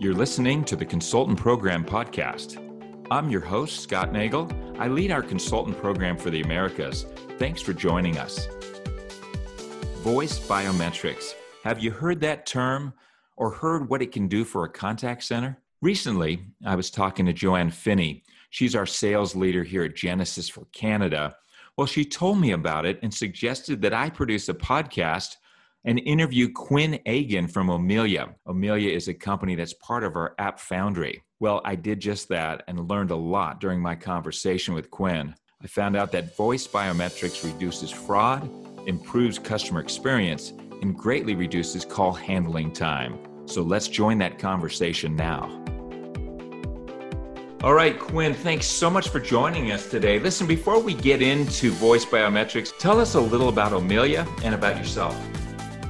You're listening to the Consultant Program Podcast. I'm your host, Scott Nagel. I lead our consultant program for the Americas. Thanks for joining us. Voice biometrics. Have you heard that term or heard what it can do for a contact center? Recently, I was talking to Joanne Finney. She's our sales leader here at Genesys for Canada. Well, she told me about it and suggested that I produce a podcast and interview Quinn Agan from Omilia. Omilia is a company that's part of our App Foundry. Well, I did just that and learned a lot during my conversation with Quinn. I found out that voice biometrics reduces fraud, improves customer experience, and greatly reduces call handling time. So let's join that conversation now. All right, Quinn, thanks so much for joining us today. Listen, before we get into voice biometrics, tell us a little about Omilia and about yourself.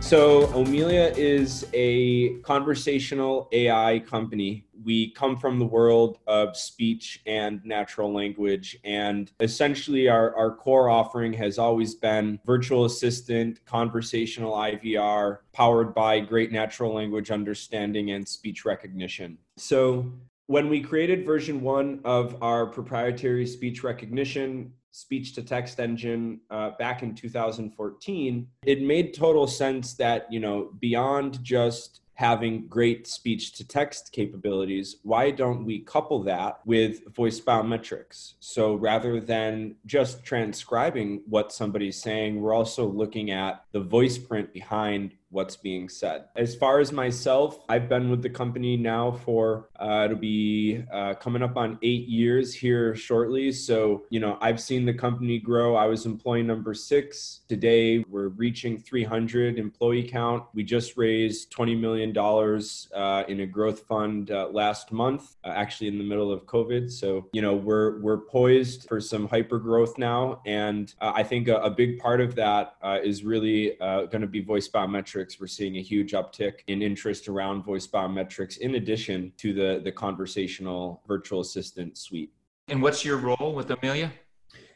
So, Omilia is a conversational AI company. We come from the world of speech and natural language. And essentially, our, our core offering has always been virtual assistant, conversational IVR, powered by great natural language understanding and speech recognition. So, when we created version one of our proprietary speech recognition speech to text engine uh, back in 2014 it made total sense that you know beyond just having great speech to text capabilities why don't we couple that with voice biometrics? So rather than just transcribing what somebody's saying we're also looking at the voice print behind what's being said. As far as myself, I've been with the company now for uh, it'll be uh, coming up on eight years here shortly. So you know I've seen the company grow. I was employee number six. Today we're reaching 300 employee count. We just raised 20 million dollars uh, in a growth fund uh, last month, uh, actually in the middle of COVID. So you know we're we're poised for some hyper growth now, and uh, I think a, a, big part of that is really going to be voice biometrics biometrics, we're seeing a huge uptick in interest around voice biometrics in addition to the, the conversational virtual assistant suite. And what's your role with Omilia?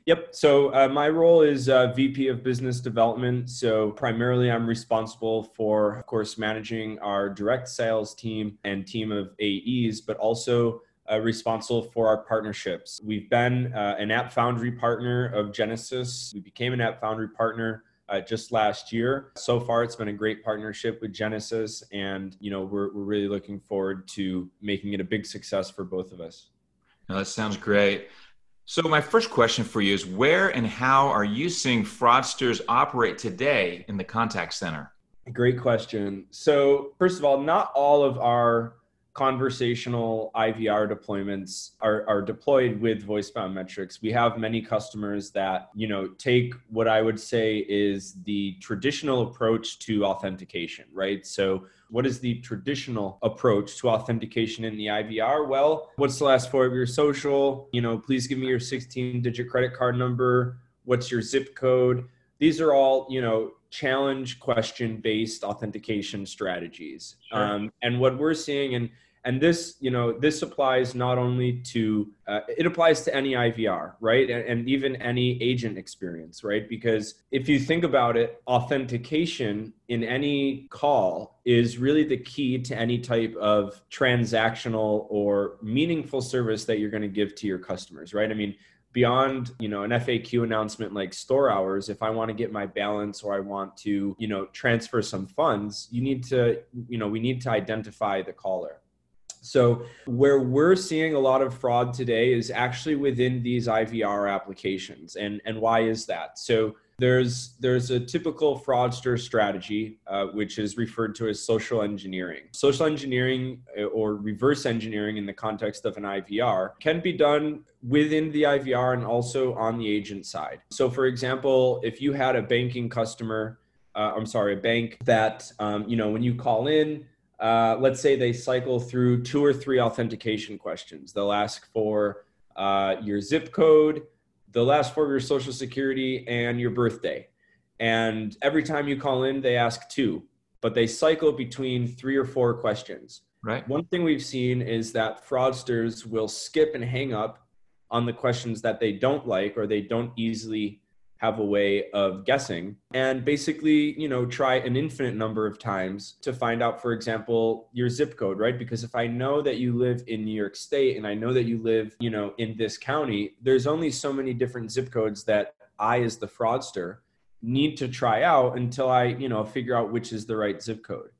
Yep. So uh, my role is uh, VP of Business Development. So primarily, I'm responsible for, of course, managing our direct sales team and team of AEs, but also uh, responsible for our partnerships. We've been uh, an App Foundry partner of Genesys. We became an App Foundry partner uh, just last year. So far, it's been a great partnership with Genesys, and you know we're we're really looking forward to making it a big success for both of us. Now, that sounds great. So, my first question for you is where and how are you seeing fraudsters operate today in the contact center? Great question. So, first of all, not all of our conversational IVR deployments are, are deployed with voice metrics. We have many customers that, you know, take what I would say is the traditional approach to authentication, right? So what is the traditional approach to authentication in the IVR? Well, what's the last four of your social? You know, please give me your 16 digit credit card number. What's your zip code? These are all, you know, challenge question based authentication strategies. Sure. Um, and what we're seeing, and and this you know this applies not only to uh, it applies to any ivr right and, and, even any agent experience right because if you think about it authentication in any call is really the key to any type of transactional or meaningful service that you're going to give to your customers right i mean beyond you know an faq announcement like store hours if i want to get my balance or i want to you know transfer some funds you need to you know we need to identify the caller so, where we're seeing a lot of fraud today is actually within these IVR applications. And, and why is that? So, there's there's a typical fraudster strategy uh, which is referred to as social engineering social engineering uh, or reverse engineering in the context of an ivr can be done within the ivr and also on the agent side so for example if you had a banking customer uh, i'm sorry a bank that um, you know when you call in uh, let's say they cycle through two or three authentication questions. They'll ask for uh, your zip code, the last four of your social security, and your birthday. And every time you call in, they ask two, but they cycle between three or four questions. Right. One thing we've seen is that fraudsters will skip and hang up on the questions that they don't like or they don't easily have a way of guessing and basically, you know, try an infinite number of times to find out, for example, your zip code, right? Because if I know that you live in New York State and I know that you live, you know, in this county, there's only so many different zip codes that I, as the fraudster, need to try out until I, you know, figure out which is the right zip code.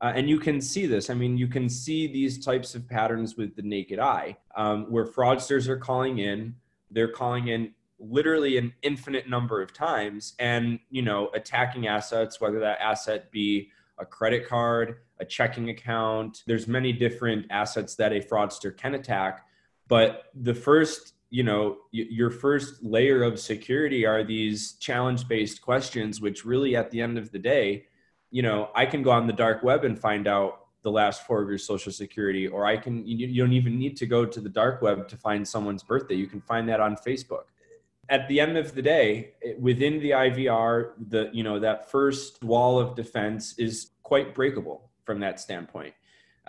Uh, and you can see this. I mean, you can see these types of patterns with the naked eye, um, where fraudsters are calling in. They're calling in literally an infinite number of times, and you know, attacking assets, whether that asset be a credit card, a checking account. There's many different assets that a fraudster can attack, but the first you know your first layer of security are these challenge based questions which really at the end of the day you know i can go on the dark web and find out the last four of your social security or i can you, you don't even need to go to the dark web to find someone's birthday you can find that on facebook at the end of the day within the ivr the you know that first wall of defense is quite breakable from that standpoint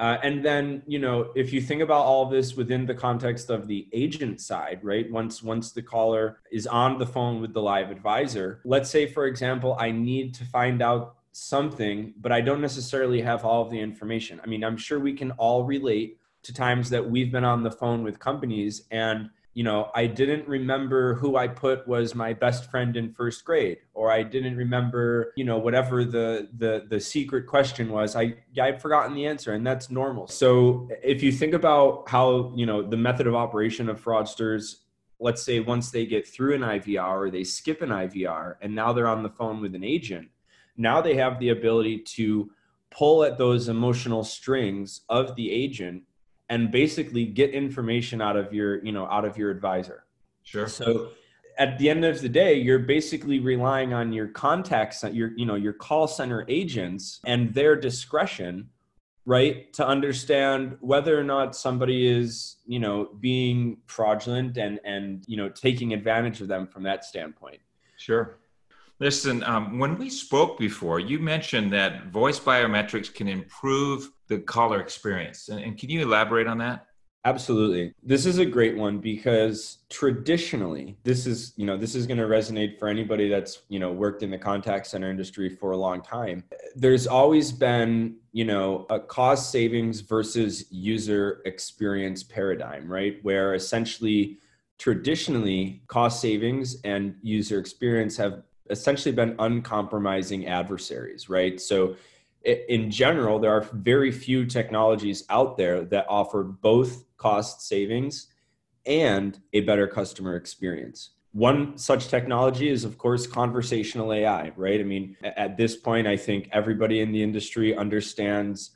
uh, and then, you know, if you think about all this within the context of the agent side, right? Once once the caller is on the phone with the live advisor, let's say, for example, I need to find out something, but I don't necessarily have all of the information. I mean, I'm sure we can all relate to times that we've been on the phone with companies and you know, I didn't remember who I put was my best friend in first grade, or I didn't remember, you know, whatever the the the secret question was. I I've forgotten the answer, and that's normal. So if you think about how you know the method of operation of fraudsters, let's say once they get through an IVR or they skip an IVR, and now they're on the phone with an agent, now they have the ability to pull at those emotional strings of the agent and basically get information out of your you know out of your advisor. Sure. So at the end of the day you're basically relying on your contacts your you know your call center agents and their discretion right to understand whether or not somebody is you know being fraudulent and and you know taking advantage of them from that standpoint. Sure Listen, um, when we spoke before, you mentioned that voice biometrics can improve the caller experience. And, and, can you elaborate on that? Absolutely. This is a great one because traditionally, this is, you know, this is going to resonate for anybody that's, you know, worked in the contact center industry for a long time. There's always been, you know, a cost savings versus user experience paradigm, right? Where essentially traditionally cost savings and user experience have essentially been uncompromising adversaries, right? So, in general, there are very few technologies out there that offer both cost savings and a better customer experience. One such technology is, of course, conversational AI, right? I mean, at this point, I think everybody in the industry understands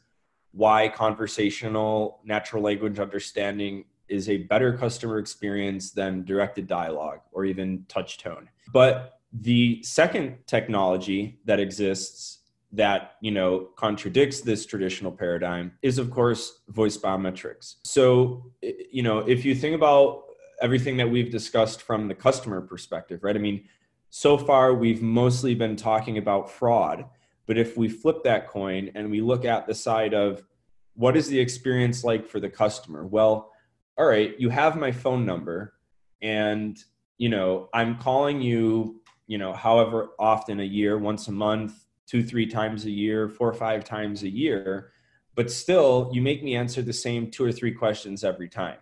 why conversational natural language understanding is a better customer experience than directed dialogue or even touch tone. But the second technology that exists that you know contradicts this traditional paradigm is of course voice biometrics. So you know if you think about everything that we've discussed from the customer perspective right? I mean so far we've mostly been talking about fraud. But if we flip that coin and we look at the side of what is the experience like for the customer? Well all right you have my phone number and you know i'm calling you you know, however often a year, once a month, two, three times a year, four or five times a year. But still, you make me answer the same two or three questions every time.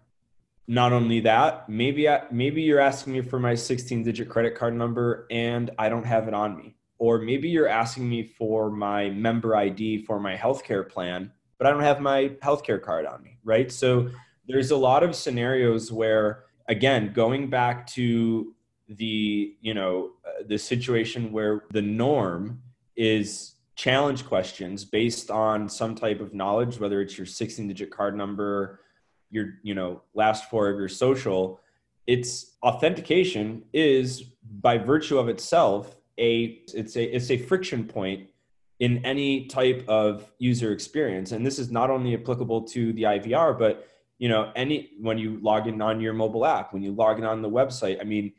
Not only that, maybe I, maybe you're asking me for my 16-digit credit card number and I don't have it on me, or maybe you're asking me for my member ID for my healthcare plan, but I don't have my healthcare card on me, right? So there's a lot of scenarios where, again, going back to the you know uh, the situation where the norm is challenge questions based on some type of knowledge whether it's your 16 digit card number your you know last four of your social its authentication is by virtue of itself a it's a it's a friction point in any type of user experience. And this is not only applicable to the IVR but you know any when you log in on your mobile app when you log in on the website i mean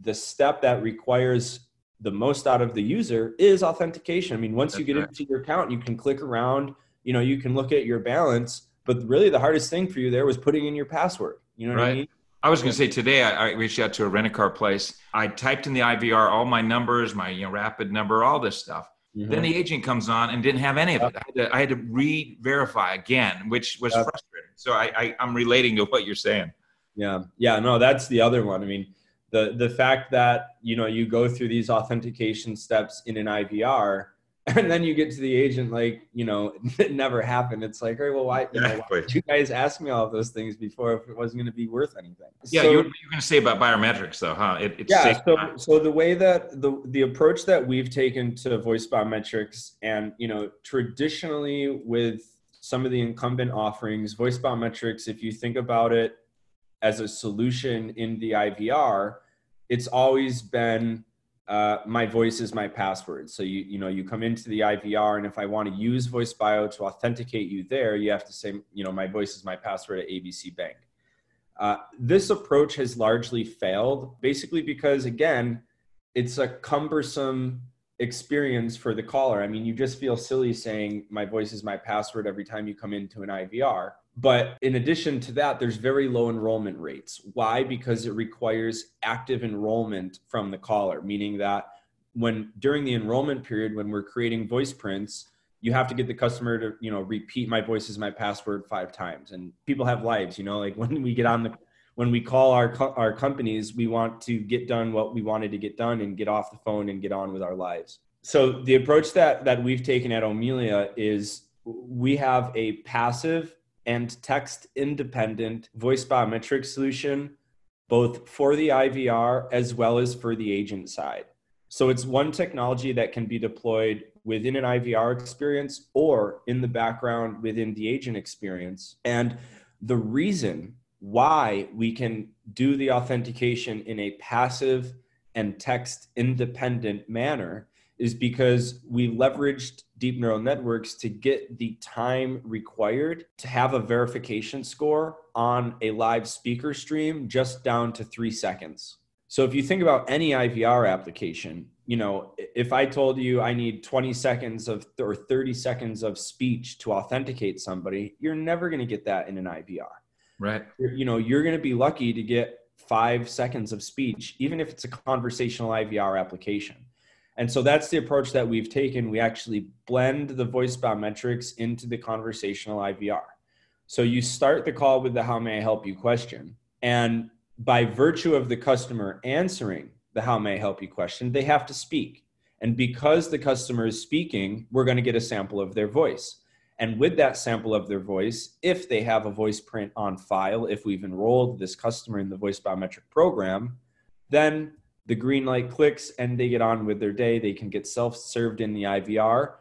the step that requires the most out of the user is authentication. I mean, once That's you get right. into your account, you can click around, you know, you can look at your balance, but really the hardest thing for you there was putting in your password. You know what. I mean? I was going to say today I, I, reached out to a rent a car place. I typed in the IVR all my numbers, my you know, rapid number, all this stuff. Mm-hmm. Then the agent comes on and didn't have any of it. I had to, I had to re-verify again, which was frustrating. So I, I I'm relating to what you're saying. Yeah, yeah, no, that's the other one. I mean, the the fact that you know you go through these authentication steps in an IVR and then you get to the agent like you know it never happened. It's like hey well why, you, know, why did you guys ask me all of those things before if it wasn't going to be worth anything? Yeah so, you were, you were going to say about biometrics though huh? It, it's yeah so, so the way that the the approach that we've taken to voice biometrics and you know traditionally with some of the incumbent offerings voice biometrics if you think about it as a solution in the ivr it's always been uh, my voice is my password. So you you know you come into the IVR, and if I want to use Voice Bio to authenticate you there, you have to say you know my voice is my password at ABC Bank. Uh, this approach has largely failed, basically because again, it's a cumbersome experience for the caller. I mean, you just feel silly saying my voice is my password every time you come into an IVR. But in addition to that, there's very low enrollment rates. Why? Because it requires active enrollment from the caller, meaning that when during the enrollment period, when we're creating voice prints, you have to get the customer to, you know, repeat my voice is my password five times. And people have lives, you know, like when we get on the when we call our our companies, we want to get done what we wanted to get done and get off the phone and get on with our lives. So the approach that that we've taken at Omilia is we have a passive and text independent voice biometric solution, both for the IVR as well as for the agent side. So it's one technology that can be deployed within an IVR experience or in the background within the agent experience. And the reason why we can do the authentication in a passive and text independent manner is because we leveraged deep neural networks to get the time required to have a verification score on a live speaker stream just down to three seconds. So if you think about any IVR application, you know, if I told you I need 20 seconds of or 30 seconds of speech to authenticate somebody, you're never going to get that in an IVR. Right. You know, you're going to be lucky to get five seconds of speech, even if it's a conversational IVR application. And so that's the approach that we've taken. We actually blend the voice biometrics into the conversational IVR. So you start the call with the how may I help you question. And by virtue of the customer answering the how may I help you question, they have to speak. And because the customer is speaking, we're going to get a sample of their voice. And with that sample of their voice, if they have a voice print on file, if we've enrolled this customer in the voice biometric program, then the green light clicks and they get on with their day. They can get self served in the IVR.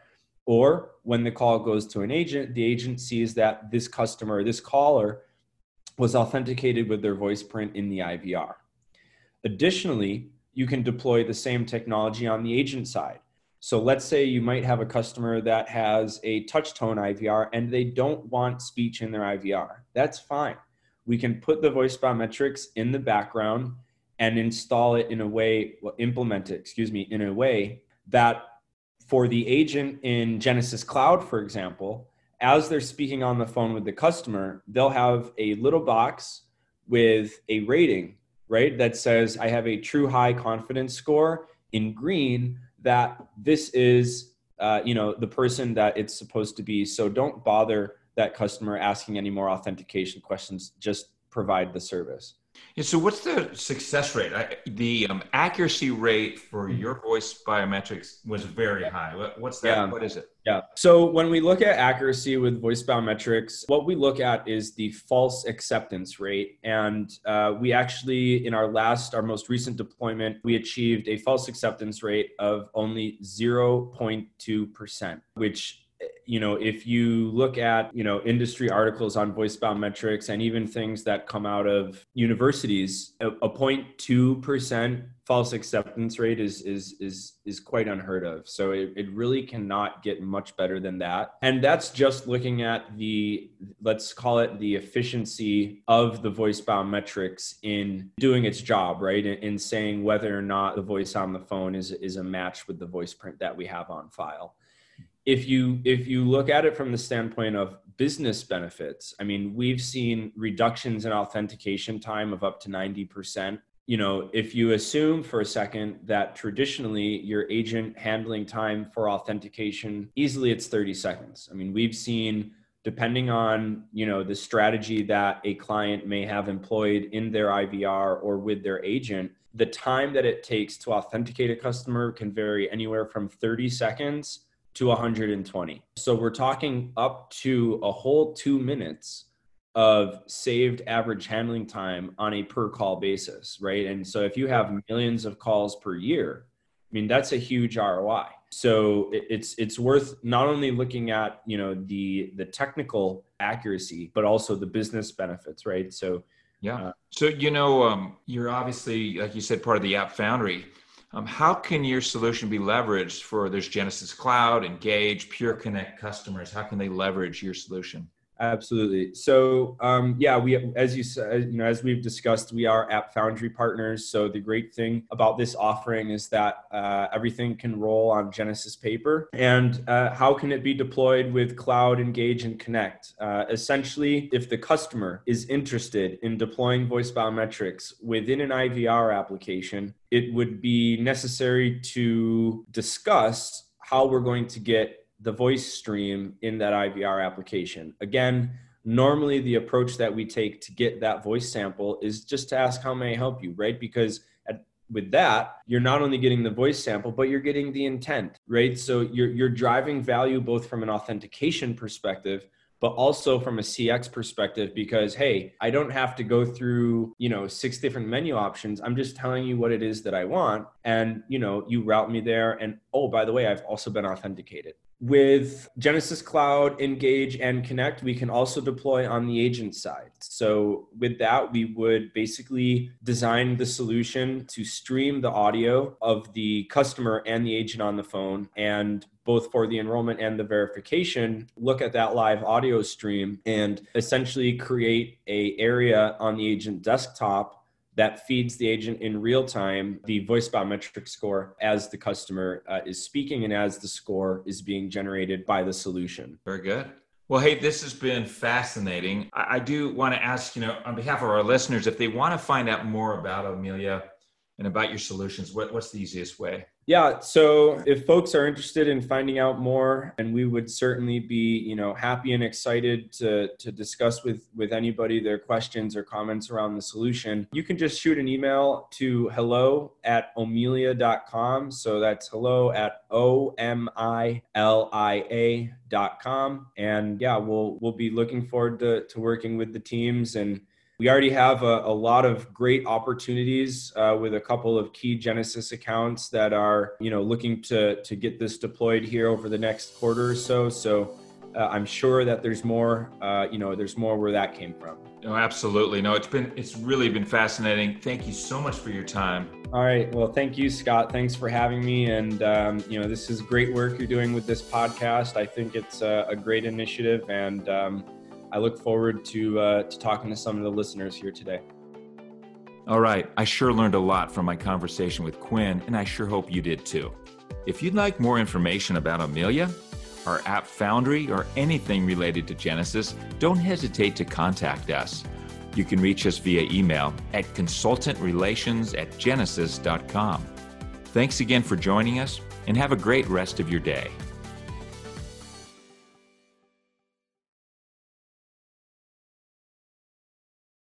Or when the call goes to an agent, the agent sees that this customer, this caller, was authenticated with their voice print in the IVR. Additionally, you can deploy the same technology on the agent side. So let's say you might have a customer that has a touch tone IVR and they don't want speech in their IVR. That's fine. We can put the voice biometrics in the background and install it in a way, well, implement it, excuse me, in a way that for the agent in Genesys Cloud, for example, as they're speaking on the phone with the customer, they'll have a little box with a rating, right? That says, I have a true high confidence score in green that this is, uh, you know, the person that it's supposed to be. So don't bother that customer asking any more authentication questions. Just provide the service. Yeah, so what's the success rate? I, the um, accuracy rate for mm-hmm. your voice biometrics was very high. what's that? Yeah. What is it? Yeah. So when we look at accuracy with voice biometrics, what we look at is the false acceptance rate. And uh, we actually, in our last, our most recent deployment, we achieved a false acceptance rate of only 0.2%, which you know, if you look at, you know, industry articles on voice biometrics and even things that come out of universities, a, a 0.2% false acceptance rate is is is is quite unheard of. So it, it really cannot get much better than that. And that's just looking at the let's call it the efficiency of the voice biometrics in doing its job, right? In, in saying whether or not the voice on the phone is is a match with the voice print that we have on file if you if you look at it from the standpoint of business benefits, I mean, we've seen reductions in authentication time of up to 90%. You know, if you assume for a second that traditionally your agent handling time for authentication, easily it's 30 seconds. I mean, we've seen depending on you know the strategy that a client may have employed in their IVR or with their agent the time that it takes to authenticate a customer can vary anywhere from 30 seconds to 120 so we're talking up to a whole 2 minutes of saved average handling time on a per call basis right? And so if you have millions of calls per year i mean that's a huge ROI so it's it's worth not only looking at you know the the technical accuracy but also the business benefits right? So yeah. uh, so you know um, you're obviously like you said part of the app foundry um, how can your solution be leveraged for there's Genesys cloud engage pure connect customers? How can they leverage your solution Absolutely. So um, yeah, we as you said, you know, as we've discussed, we are App Foundry partners. So the great thing about this offering is that uh, everything can roll on Genesys paper. And uh, how can it be deployed with Cloud, Engage, and Connect? Uh, essentially, if the customer is interested in deploying voice biometrics within an IVR application, it would be necessary to discuss how we're going to get the voice stream in that IVR application. Again, normally the approach that we take to get that voice sample is just to ask, How may I help you? Right? Because at, with that, you're not only getting the voice sample, but you're getting the intent, right? So you're, you're driving value both from an authentication perspective but also from a CX perspective because hey, I don't have to go through, you know, six different menu options. I'm just telling you what it is that I want and, you know, you route me there and oh, by the way, I've also been authenticated. With Genesys Cloud, Engage, and Connect, we can also deploy on the agent side. So, with that, we would basically design the solution to stream the audio of the customer and the agent on the phone. And both for the enrollment and the verification, look at that live audio stream and essentially create a area on the agent desktop that feeds the agent in real time the voice biometric score as the customer uh, is speaking and as the score is being generated by the solution. Very good. Well, hey, this has been fascinating. I, I do want to ask, you know, on behalf of our listeners, if they want to find out more about Omilia and about your solutions, what, what's the easiest way? Yeah. So if folks are interested in finding out more, and we would certainly be, you know, happy and excited to, to discuss with, with anybody their questions or comments around the solution, you can just shoot an email to hello at omilia.com. So that's hello at O M I L I A dot com. And yeah, we'll we'll be looking forward to, to working with the teams and we already have a, a lot of great opportunities uh, with a couple of key Genesys accounts that are, you know, looking to to get this deployed here over the next quarter or so. So uh, I'm sure that there's more, uh, you know, there's more where that came from. No, absolutely. No, it's been it's really been fascinating. Thank you so much for your time. All right. Well, thank you, Scott. Thanks for having me. And um, you know, this is great work you're doing with this podcast. I think it's a, a great initiative, and um, I look forward to, uh, to talking to some of the listeners here today. All right. I sure learned a lot from my conversation with Quinn, and I sure hope you did too. If you'd like more information about Omilia, our app foundry, or anything related to Genesys, don't hesitate to contact us. You can reach us via email at consultantrelations at genesys.com. Thanks again for joining us, and have a great rest of your day.